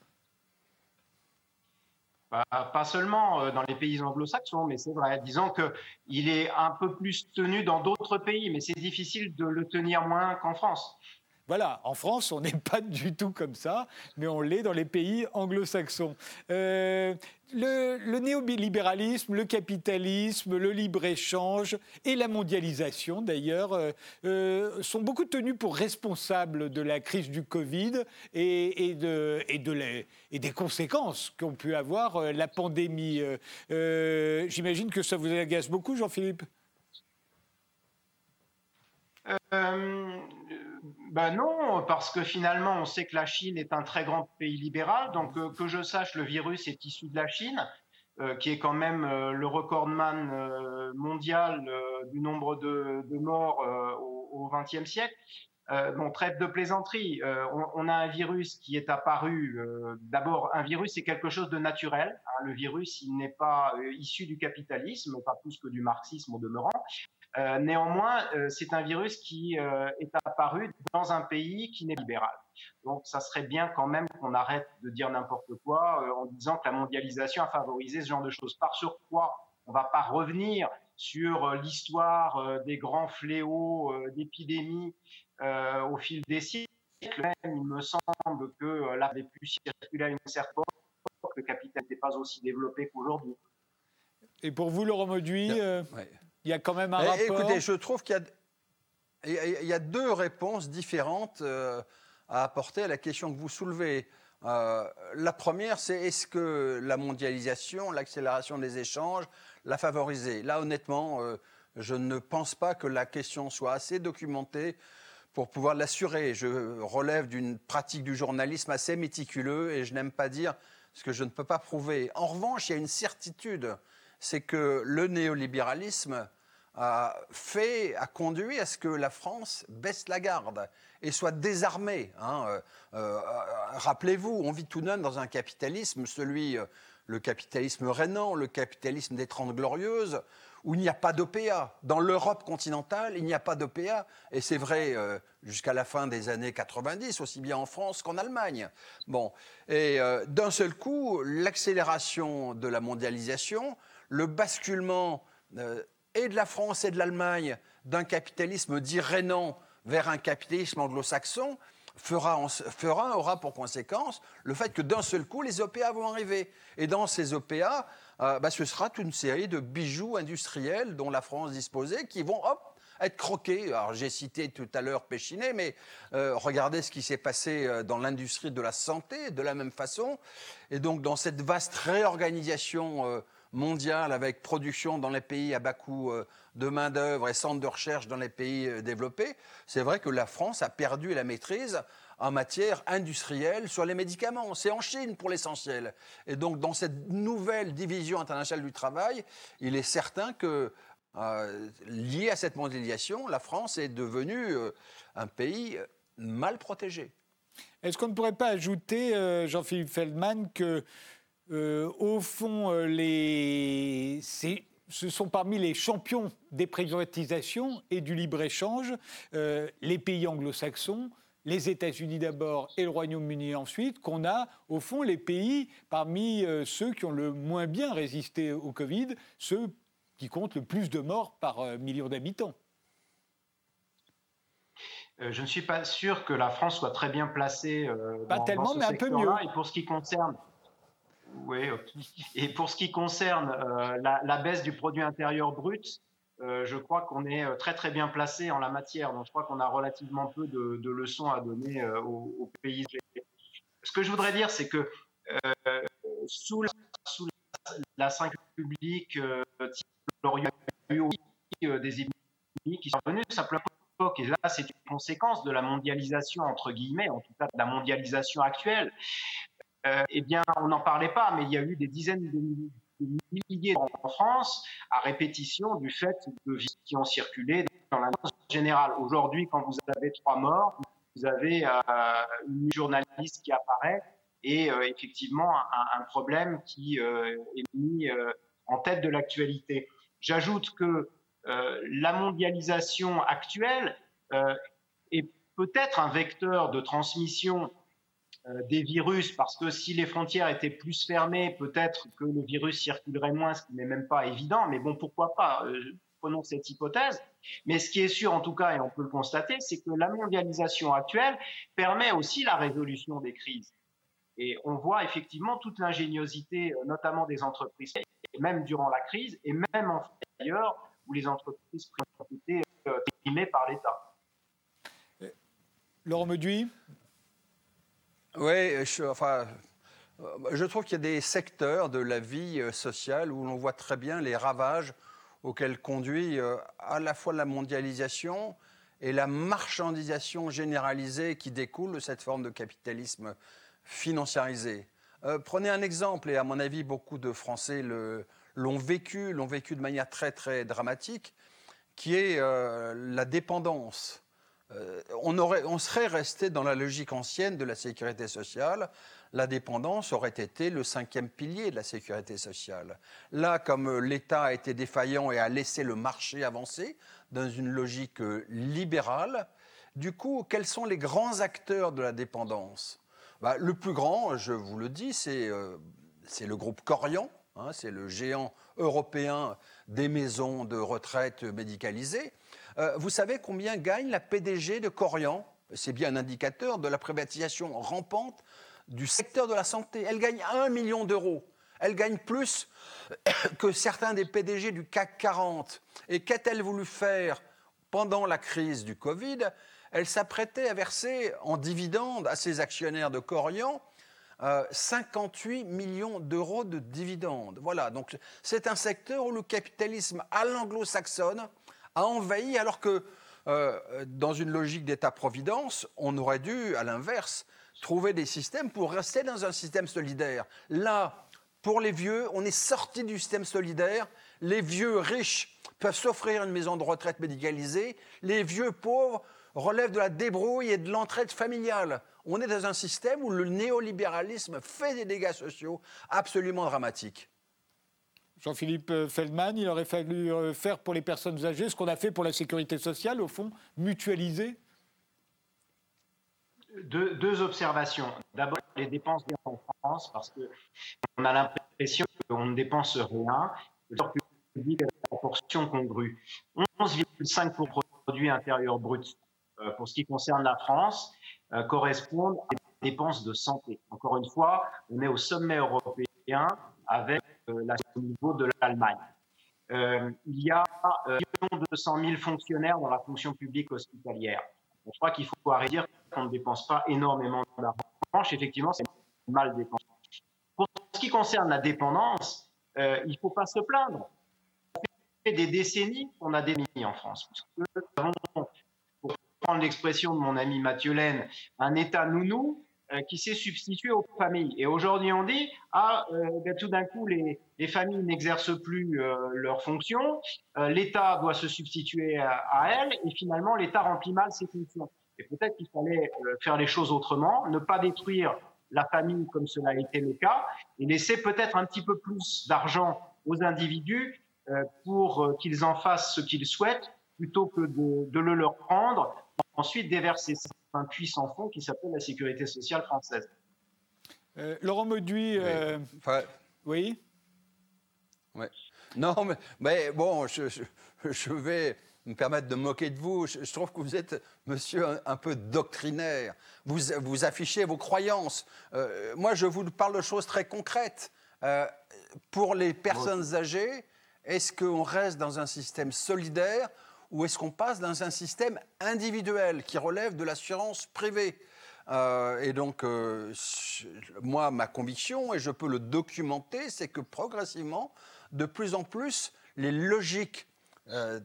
Pas seulement euh, dans les pays anglo-saxons, mais c'est vrai. Disons qu'il est un peu plus tenu dans d'autres pays, mais c'est difficile de le tenir moins qu'en France. Voilà, en France, on n'est pas du tout comme ça, mais on l'est dans les pays anglo-saxons. Euh, le, néolibéralisme, le capitalisme, le libre-échange et la mondialisation, d'ailleurs, euh, euh, sont beaucoup tenus pour responsables de la crise du Covid et, de, des conséquences qu'ont pu avoir la pandémie. J'imagine que ça vous agace beaucoup, Jean-Philippe? Ben non, parce que finalement, on sait que la Chine est un très grand pays libéral. Donc, euh, que je sache, le virus est issu de la Chine, euh, qui est quand même euh, le recordman mondial du nombre de, morts au XXe siècle. bon, trêve de plaisanterie. On, a un virus qui est apparu. D'abord, un virus, c'est quelque chose de naturel. Hein. le virus, il n'est pas issu du capitalisme, pas plus que du marxisme au demeurant. Euh, néanmoins, euh, c'est un virus qui euh, est apparu dans un pays qui n'est libéral. Donc, ça serait bien quand même qu'on arrête de dire n'importe quoi en disant que la mondialisation a favorisé ce genre de choses. Par surcroît, on ne va pas revenir sur l'histoire des grands fléaux d'épidémies au fil des siècles. il me semble que là, avait pu circuler à une certaine époque, le capital n'était pas aussi développé qu'aujourd'hui. Et pour vous, Laurent Mauduit, il y a quand même un eh, rapport. Écoutez, je trouve qu'il y, a, deux réponses différentes euh, à apporter à la question que vous soulevez. Euh, la première, c'est est-ce que la mondialisation, l'accélération des échanges l'a favorisé? Là, honnêtement, euh, je ne pense pas que la question soit assez documentée pour pouvoir l'assurer. Je relève d'une pratique du journalisme assez méticuleux et je n'aime pas dire ce que je ne peux pas prouver. En revanche, il y a une certitude c'est que le néolibéralisme a fait, a conduit à ce que la France baisse la garde et soit désarmée. Hein. Euh, euh, rappelez-vous, on vit tout de même dans un capitalisme, celui, euh, le capitalisme rénan, le capitalisme des Trente Glorieuses, où il n'y a pas d'OPA. Dans l'Europe continentale, il n'y a pas d'OPA. Et c'est vrai jusqu'à la fin des années 90, aussi bien en France qu'en Allemagne. Bon. Et d'un seul coup, l'accélération de la mondialisation le basculement euh, et de la France et de l'Allemagne d'un capitalisme dit rénan vers un capitalisme anglo-saxon fera, fera, aura pour conséquence le fait que d'un seul coup, les OPA vont arriver. Et dans ces OPA, euh, bah, ce sera toute une série de bijoux industriels dont la France disposait qui vont hop, être croqués. Alors j'ai cité tout à l'heure Péchinet, mais euh, regardez ce qui s'est passé dans l'industrie de la santé de la même façon. Et donc dans cette vaste réorganisation mondiale avec production dans les pays à bas coût euh, de main-d'œuvre et centres de recherche dans les pays euh, développés, c'est vrai que la France a perdu la maîtrise en matière industrielle sur les médicaments. C'est en Chine pour l'essentiel. Et donc, dans cette nouvelle division internationale du travail, il est certain que, euh, lié à cette mondialisation, la France est devenue un pays mal protégé. Est-ce qu'on ne pourrait pas ajouter, Jean-Philippe Feldman, que euh, au fond, euh, les... ce sont parmi les champions des privatisations et du libre-échange euh, les pays anglo-saxons, les États-Unis d'abord et le Royaume-Uni ensuite, qu'on a au fond les pays parmi ceux qui ont le moins bien résisté au Covid, ceux qui comptent le plus de morts par million d'habitants. je ne suis pas sûr que la France soit très bien placée. pas dans, tellement, mais un peu mieux. Et pour ce qui concerne oui, et pour ce qui concerne euh, la, baisse du produit intérieur brut, je crois qu'on est très très bien placé en la matière. Donc je crois qu'on a relativement peu de, leçons à donner aux, pays. Ce que je voudrais dire, c'est que sous la, sous la, Ve République, il y a eu des épidémies qui sont venues simplement et là c'est une conséquence de la mondialisation, entre guillemets, en tout cas de la mondialisation actuelle, euh, eh bien, on n'en parlait pas, mais il y a eu des dizaines de milliers, en France à répétition du fait de virus qui ont circulé dans la générale. Aujourd'hui, quand vous avez trois morts, vous avez euh, une journaliste qui apparaît et euh, effectivement un, problème qui est mis en tête de l'actualité. J'ajoute que la mondialisation actuelle est peut-être un vecteur de transmission euh, des virus, parce que si les frontières étaient plus fermées, peut-être que le virus circulerait moins, ce qui n'est même pas évident, mais bon, pourquoi pas euh, Prenons cette hypothèse. Mais ce qui est sûr, en tout cas, et on peut le constater, c'est que la mondialisation actuelle permet aussi la résolution des crises. Et on voit effectivement toute l'ingéniosité, euh, notamment des entreprises, même durant la crise, et même ailleurs, où les entreprises ont été primées par l'État. Laurent Meduy, oui, je, enfin, euh, je trouve qu'il y a des secteurs de la vie euh, sociale où l'on voit très bien les ravages auxquels conduit euh, à la fois la mondialisation et la marchandisation généralisée qui découle de cette forme de capitalisme financiarisé. prenez un exemple, et à mon avis, beaucoup de Français l'ont vécu, l'ont vécu de manière très très dramatique, qui est la dépendance. Euh, on, aurait, on serait resté dans la logique ancienne de la sécurité sociale. La dépendance aurait été le cinquième pilier de la sécurité sociale. Là, comme l'État a été défaillant et a laissé le marché avancer dans une logique euh, libérale, du coup, quels sont les grands acteurs de la dépendance? Bah, Le plus grand, je vous le dis, c'est euh, le groupe Corian, hein, c'est le géant européen des maisons de retraite médicalisées. Euh, vous savez combien gagne la PDG de Corian? C'est bien un indicateur de la privatisation rampante du secteur de la santé. Elle gagne 1 million d'euros. Elle gagne plus que certains des PDG du CAC 40. Et qu'a-t-elle voulu faire pendant la crise du Covid? Elle s'apprêtait à verser en dividendes à ses actionnaires de Corian 58 euh, millions d'euros de dividendes. Voilà, donc c'est un secteur où le capitalisme à l'anglo-saxonne a envahi, alors que euh, dans une logique d'État-providence, on aurait dû, à l'inverse, trouver des systèmes pour rester dans un système solidaire. Là, pour les vieux, on est sorti du système solidaire. Les vieux riches peuvent s'offrir une maison de retraite médicalisée. Les vieux pauvres relèvent de la débrouille et de l'entraide familiale. On est dans un système où le néolibéralisme fait des dégâts sociaux absolument dramatiques. Jean-Philippe euh, Feldman, il aurait fallu euh, faire pour les personnes âgées ce qu'on a fait pour la sécurité sociale, au fond, mutualiser deux, observations. D'abord, les dépenses en France, parce qu'on a l'impression qu'on ne dépense rien. Le public a la proportion congrue. 11,5 pour produit intérieur brut euh, pour ce qui concerne la France correspondent à des dépenses de santé. Encore une fois, on est au sommet européen avec euh, au niveau de l'Allemagne. Euh, il y a 200 euh, 000 fonctionnaires dans la fonction publique hospitalière. je crois qu'il faut arrêter de dire qu'on ne dépense pas énormément d'argent. Effectivement, c'est mal dépensé. Pour ce qui concerne la dépendance, il ne faut pas se plaindre. Ça fait des décennies qu'on a des mis en France. pour prendre l'expression de mon ami Mathieu Laine, un État nounou qui s'est substitué aux familles. Et aujourd'hui, on dit, ah, euh, ben, tout d'un coup, les, les familles n'exercent plus euh, leurs fonctions, l'État doit se substituer à, à elles, et finalement, l'État remplit mal ses fonctions. Et peut-être qu'il fallait faire les choses autrement, ne pas détruire la famille comme cela a été le cas, et laisser peut-être un petit peu plus d'argent aux individus pour qu'ils en fassent ce qu'ils souhaitent, plutôt que de, de le leur prendre, ensuite déverser un puissant fond qui s'appelle la sécurité sociale française. Euh, Laurent Mauduit, euh, oui ouais. Non, mais, bon, je, vais me permettre de moquer de vous. Je, trouve que vous êtes, monsieur, un, peu doctrinaire. Vous, vous affichez vos croyances. Euh, moi, je vous parle de choses très concrètes. pour les personnes âgées, est-ce qu'on reste dans un système solidaire ou est-ce qu'on passe dans un système individuel qui relève de l'assurance privée euh, et donc, euh, moi, ma conviction, et je peux le documenter, c'est que progressivement, de plus en plus, les logiques, euh,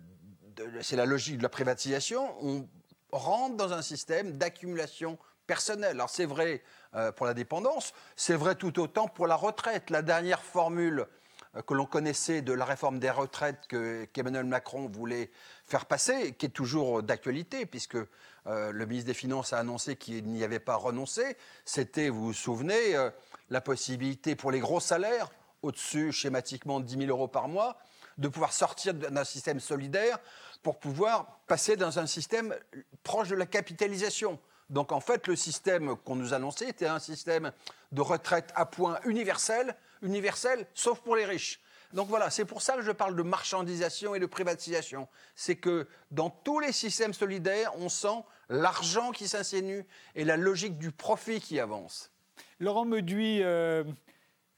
c'est la logique de la privatisation, on rentre dans un système d'accumulation personnelle. Alors c'est vrai pour la dépendance, c'est vrai tout autant pour la retraite. La dernière formule que l'on connaissait de la réforme des retraites qu'Emmanuel Macron voulait faire passer, qui est toujours d'actualité, puisque euh, le ministre des Finances a annoncé qu'il n'y avait pas renoncé, c'était, vous vous souvenez, euh, la possibilité pour les gros salaires, au-dessus schématiquement de 10 000 euros par mois, de pouvoir sortir d'un système solidaire pour pouvoir passer dans un système proche de la capitalisation. Donc en fait, le système qu'on nous annonçait était un système de retraite à point universel, universel sauf pour les riches. Donc voilà, c'est pour ça que je parle de marchandisation et de privatisation. C'est que dans tous les systèmes solidaires, on sent l'argent qui s'insinue et la logique du profit qui avance. Laurent Meduy, euh,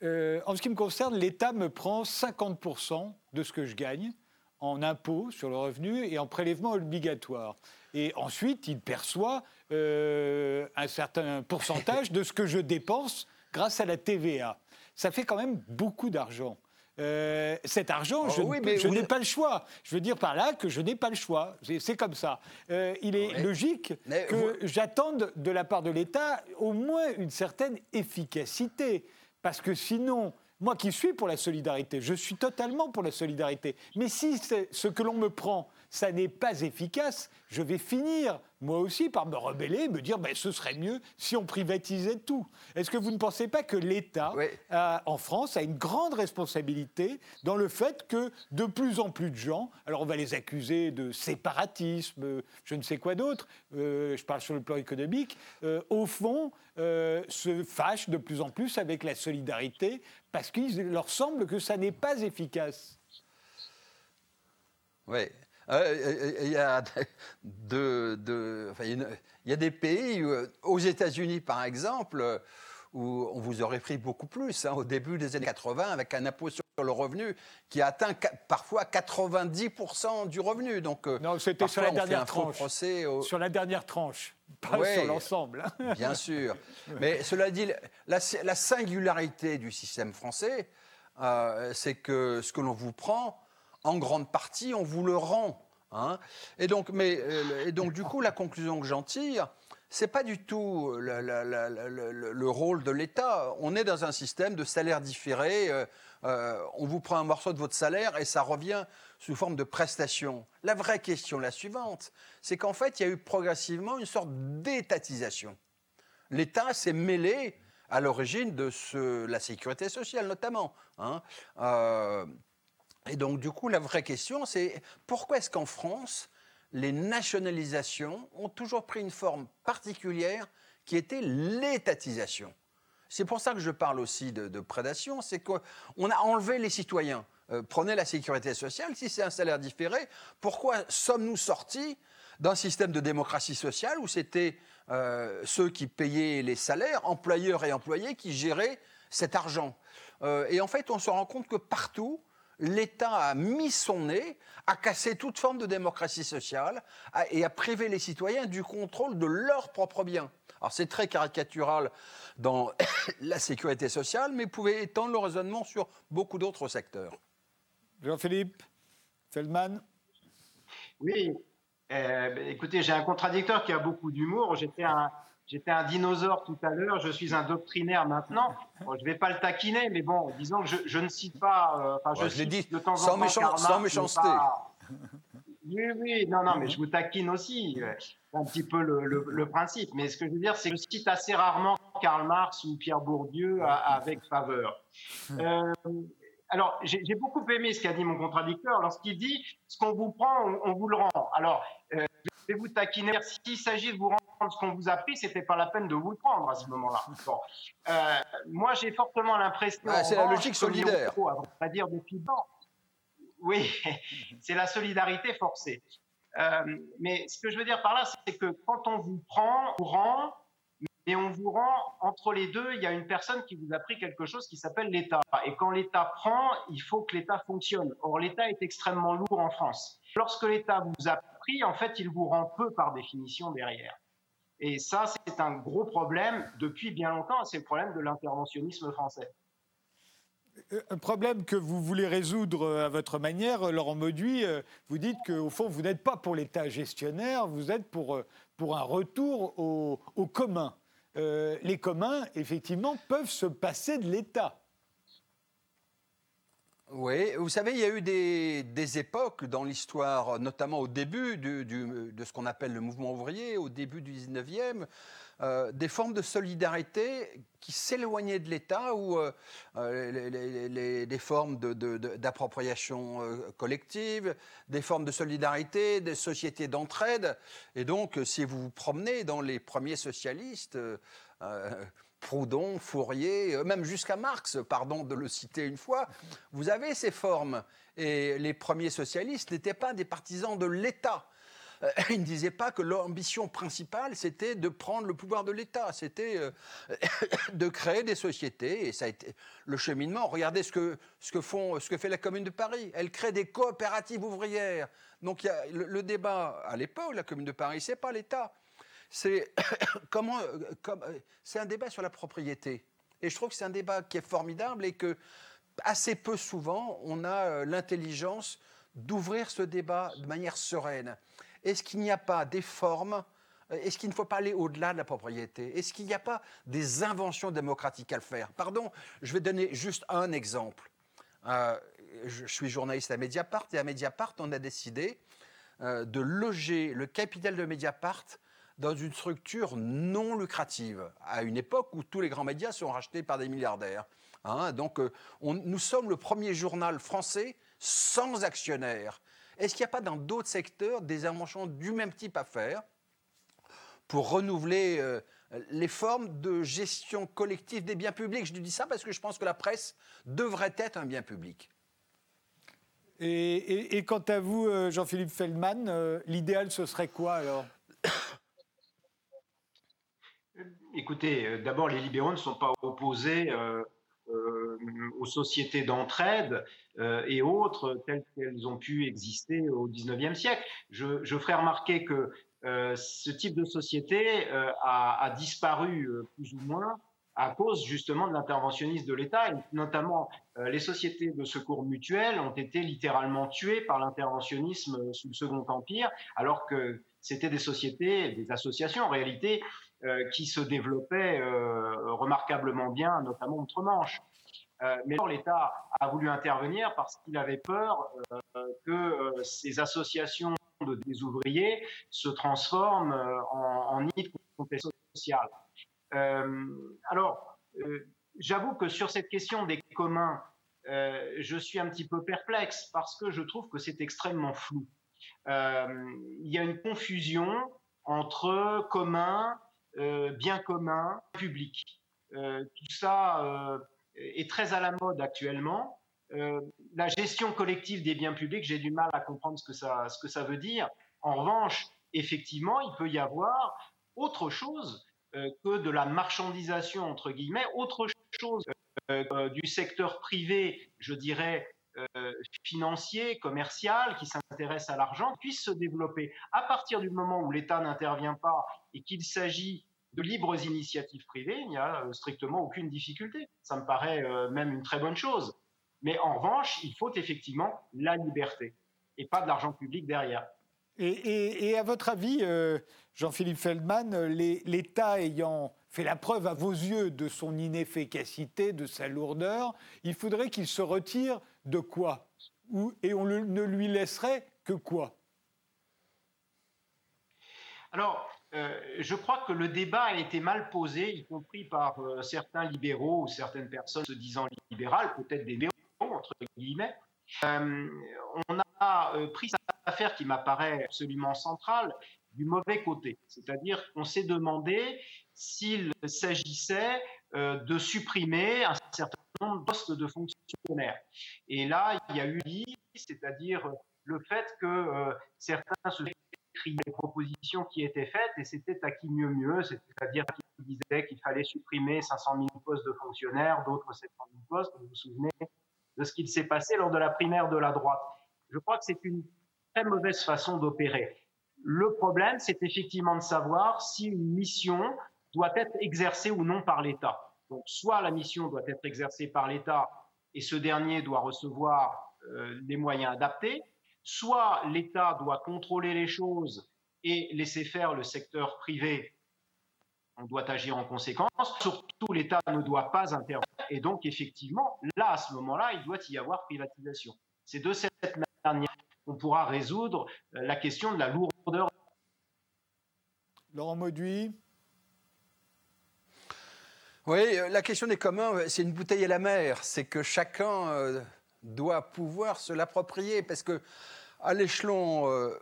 euh, en ce qui me concerne, l'État me prend 50% de ce que je gagne en impôts sur le revenu et en prélèvement obligatoire. Et ensuite, il perçoit euh, un certain pourcentage de ce que je dépense grâce à la TVA. Ça fait quand même beaucoup d'argent. Euh, cet argent, oh je, n'ai pas le choix. Je veux dire par là que je n'ai pas le choix. C'est comme ça. Euh, il est logique que j'attende de la part de l'État au moins une certaine efficacité. Parce que sinon, moi qui suis pour la solidarité, je suis totalement pour la solidarité. Mais si ce que l'on me prend, ça n'est pas efficace, je vais finir, moi aussi, par me rebeller, me dire, ben, ce serait mieux si on privatisait tout. Est-ce que vous ne pensez pas que l'État, en France, a une grande responsabilité dans le fait que de plus en plus de gens, alors on va les accuser de séparatisme, je ne sais quoi d'autre, euh, je parle sur le plan économique, euh, au fond, euh, se fâchent de plus en plus avec la solidarité parce qu'il leur semble que ça n'est pas efficace. Oui, il y, a il y a des pays, euh, aux États-Unis par exemple, où on vous aurait pris beaucoup plus hein, au début des années 80 avec un impôt sur le revenu qui a atteint parfois 90% du revenu. Donc, euh, non, c'était sur la dernière tranche. Sur la dernière tranche, pas sur l'ensemble. Hein. bien sûr. Mais cela dit, la, singularité du système français, euh, c'est que ce que l'on vous prend, en grande partie, on vous le rend. Hein. et, donc, mais, euh, et donc, du coup, la conclusion que j'en tire, c'est pas du tout le, rôle de l'État. On est dans un système de salaire différé. Euh, euh, on vous prend un morceau de votre salaire et ça revient sous forme de prestation. La vraie question, la suivante, c'est qu'en fait, il y a eu progressivement une sorte d'étatisation. L'État s'est mêlé à l'origine de la sécurité sociale, notamment. Hein. Et donc, du coup, la vraie question, c'est pourquoi est-ce qu'en France, les nationalisations ont toujours pris une forme particulière qui était l'étatisation? C'est pour ça que je parle aussi de, prédation, c'est qu'on a enlevé les citoyens. Euh, prenez la sécurité sociale, si c'est un salaire différé, pourquoi sommes-nous sortis d'un système de démocratie sociale où c'était euh, ceux qui payaient les salaires, employeurs et employés, qui géraient cet argent? Euh, Et en fait, on se rend compte que partout, l'État a mis son nez, a cassé toute forme de démocratie sociale et a privé les citoyens du contrôle de leurs propres biens. Alors c'est très caricatural dans la sécurité sociale, mais vous pouvez étendre le raisonnement sur beaucoup d'autres secteurs. Jean-Philippe Feldman Oui, euh, écoutez, j'ai un contradicteur qui a beaucoup d'humour. J'étais un, J'étais un dinosaure tout à l'heure, je suis un doctrinaire maintenant. je ne vais pas le taquiner, mais bon, disons que je, ne cite pas. Euh, je, l'ai dit de temps en temps. sans méchanceté. Oui, oui, non, non, mais je vous taquine aussi. C'est un petit peu le, principe. Mais ce que je veux dire, c'est que je cite assez rarement Karl Marx ou Pierre Bourdieu avec faveur. Euh, alors, j'ai beaucoup aimé ce qu'a dit mon contradicteur lorsqu'il dit ce qu'on vous prend, on, vous le rend. Alors, euh, je vais vous taquiner. S'il s'agit de vous rendre ce qu'on vous a pris, c'était pas la peine de vous prendre à ce moment-là. Euh, moi, j'ai fortement l'impression. Ah, c'est la logique solidaire. À dire depuis Oui, c'est la solidarité forcée. Euh, mais ce que je veux dire par là, c'est que quand on vous prend, on rend, mais on vous rend entre les deux, il y a une personne qui vous a pris quelque chose qui s'appelle l'État. Et quand l'État prend, il faut que l'État fonctionne. Or, l'État est extrêmement lourd en France. Lorsque l'État vous a pris, en fait, il vous rend peu par définition derrière. Et ça, c'est un gros problème depuis bien longtemps. C'est le problème de l'interventionnisme français. Euh, un problème que vous voulez résoudre euh, à votre manière, Laurent Mauduit, euh, vous dites qu'au fond, vous n'êtes pas pour l'État gestionnaire, vous êtes pour, pour un retour au, au commun. les communs, effectivement, peuvent se passer de l'État. Oui, vous savez, il y a eu des, époques dans l'histoire, notamment au début de ce qu'on appelle le mouvement ouvrier, au début du 19e, euh, des formes de solidarité qui s'éloignaient de l'État ou euh, euh, des formes d'appropriation collective, des formes de solidarité, des sociétés d'entraide. Et donc, si vous vous promenez dans les premiers socialistes, Proudhon, Fourier, même jusqu'à Marx, pardon de le citer une fois, vous avez ces formes. Et les premiers socialistes n'étaient pas des partisans de l'État. Euh, il ne disait pas que l'ambition principale, c'était de prendre le pouvoir de l'État, c'était euh, de créer des sociétés. Et ça a été le cheminement. Regardez ce que, ce que, font, ce que fait la Commune de Paris. Elle crée des coopératives ouvrières. Donc y a le, débat à l'époque, la Commune de Paris, c'est pas l'État. C'est comment, comme, c'est un débat sur la propriété. Et je trouve que c'est un débat qui est formidable et que assez peu souvent on a euh, l'intelligence d'ouvrir ce débat de manière sereine. Est-ce qu'il n'y a pas des formes euh, est-ce qu'il ne faut pas aller au-delà de la propriété? Est-ce qu'il n'y a pas des inventions démocratiques à le faire? Pardon, je vais donner juste un exemple. Euh, je suis journaliste à Mediapart et à Mediapart, on a décidé euh, de loger le capital de Mediapart dans une structure non lucrative, à une époque où tous les grands médias sont rachetés par des milliardaires. Hein. donc, nous sommes le premier journal français sans actionnaires. Est-ce qu'il n'y a pas dans d'autres secteurs des inventions du même type à faire pour renouveler euh, les formes de gestion collective des biens publics? Je dis ça parce que je pense que la presse devrait être un bien public. Et, quant à vous, euh, Jean-Philippe Feldman, euh, l'idéal, ce serait quoi alors? Écoutez, d'abord, les libéraux ne sont pas opposés euh, aux sociétés d'entraide euh, et autres telles qu'elles ont pu exister au 19e siècle. Je, ferai remarquer que euh, ce type de société a, disparu plus ou moins à cause justement de l'interventionnisme de l'État, notamment les sociétés de secours mutuels ont été littéralement tuées par l'interventionnisme sous le Second Empire, alors que c'était des sociétés, des associations en réalité, euh, qui se développait euh, remarquablement bien, notamment outre-Manche. Euh, mais l'État a voulu intervenir parce qu'il avait peur que ces associations de des ouvriers se transforment en, en nid de contestation sociale. alors, j'avoue que sur cette question des communs, je suis un petit peu perplexe parce que je trouve que c'est extrêmement flou. il y a une confusion entre communs euh, bien commun, public. Euh, tout ça euh, est très à la mode actuellement. la gestion collective des biens publics, j'ai du mal à comprendre ce que ça, ce que ça veut dire. En revanche, effectivement, il peut y avoir autre chose que de la marchandisation, entre guillemets, autre chose du secteur privé, je dirais, financier, commercial, qui s'intéresse à l'argent, puisse se développer. À partir du moment où l'État n'intervient pas et qu'il s'agit de libres initiatives privées, il n'y a euh, strictement aucune difficulté. Ça me paraît euh, même une très bonne chose. Mais en revanche, il faut effectivement la liberté et pas de l'argent public derrière. Et, à votre avis, euh, Jean-Philippe Feldman, l'État ayant fait la preuve à vos yeux de son inefficacité, de sa lourdeur, il faudrait qu'il se retire de quoi? Et on ne lui laisserait que quoi? Alors, euh, je crois que le débat a été mal posé, y compris par euh, certains libéraux ou certaines personnes se disant libérales, peut-être des néo, entre guillemets. Euh, on a pris cette affaire qui m'apparaît absolument centrale du mauvais côté. C'est-à-dire qu'on s'est demandé s'il s'agissait de supprimer un certain nombre de postes de fonctionnaires. Et là, il y a eu, c'est-à-dire le fait que certains se les propositions qui étaient faites et c'était à qui mieux mieux, c'est-à-dire qui disaient qu'il fallait supprimer 500 000 postes de fonctionnaires, d'autres 700 000 postes. Vous vous souvenez de ce qu'il s'est passé lors de la primaire de la droite. Je crois que c'est une très mauvaise façon d'opérer. Le problème, c'est effectivement de savoir si une mission doit être exercée ou non par l'État. Donc, soit la mission doit être exercée par l'État et ce dernier doit recevoir euh, les moyens adaptés, soit l'État doit contrôler les choses et laisser faire le secteur privé. On doit agir en conséquence. Surtout, l'État ne doit pas intervenir. Et donc, effectivement, là, à ce moment-là, il doit y avoir privatisation. C'est de cette manière qu'on pourra résoudre euh, la question de la lourdeur. Laurent Mauduit oui, euh, la question des communs, euh, c'est une bouteille à la mer. C'est que chacun euh, doit pouvoir se l'approprier parce que à l'échelon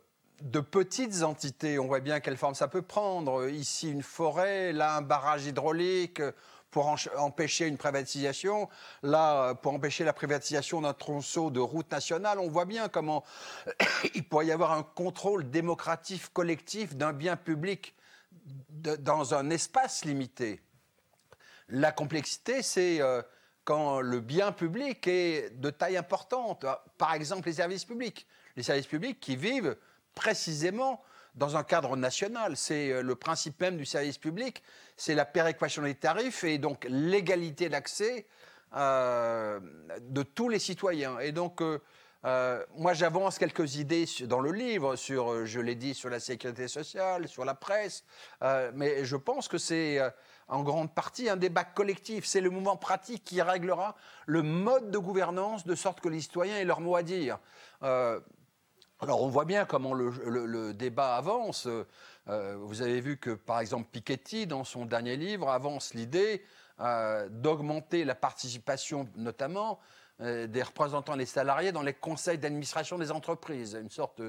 de petites entités, on voit bien quelle forme ça peut prendre. Ici, une forêt, là, un barrage hydraulique pour empêcher une privatisation. Là, pour empêcher la privatisation d'un tronçon de route nationale, on voit bien comment il pourrait y avoir un contrôle démocratique collectif d'un bien public dans un espace limité. La complexité, c'est euh, quand le bien public est de taille importante. Par exemple, les services publics. Les services publics qui vivent précisément dans un cadre national. C'est euh, le principe même du service public, c'est la péréquation des tarifs et donc l'égalité d'accès euh, de tous les citoyens. Et donc, moi, j'avance quelques idées dans le livre sur, je l'ai dit, sur la sécurité sociale, sur la presse, mais je pense que c'est en grande partie un débat collectif. C'est le mouvement pratique qui réglera le mode de gouvernance de sorte que les citoyens aient leur mot à dire. Euh, alors on voit bien comment le, débat avance. Euh, vous avez vu que par exemple Piketty, dans son dernier livre, avance l'idée euh, d'augmenter la participation notamment des représentants des salariés dans les conseils d'administration des entreprises. Une sorte,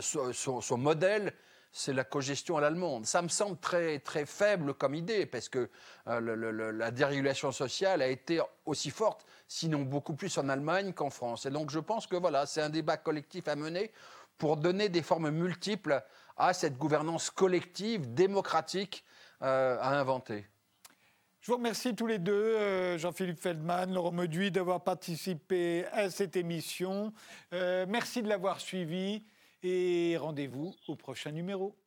son modèle c'est la cogestion à l'allemande. Ça me semble très, très faible comme idée, parce que euh, la dérégulation sociale a été aussi forte, sinon beaucoup plus en Allemagne qu'en France. Et donc je pense que voilà, c'est un débat collectif à mener pour donner des formes multiples à cette gouvernance collective, démocratique, euh, à inventer. Je vous remercie tous les deux, euh, Jean-Philippe Feldman, Laurent Meduy, d'avoir participé à cette émission. merci de l'avoir suivi et rendez-vous au prochain numéro.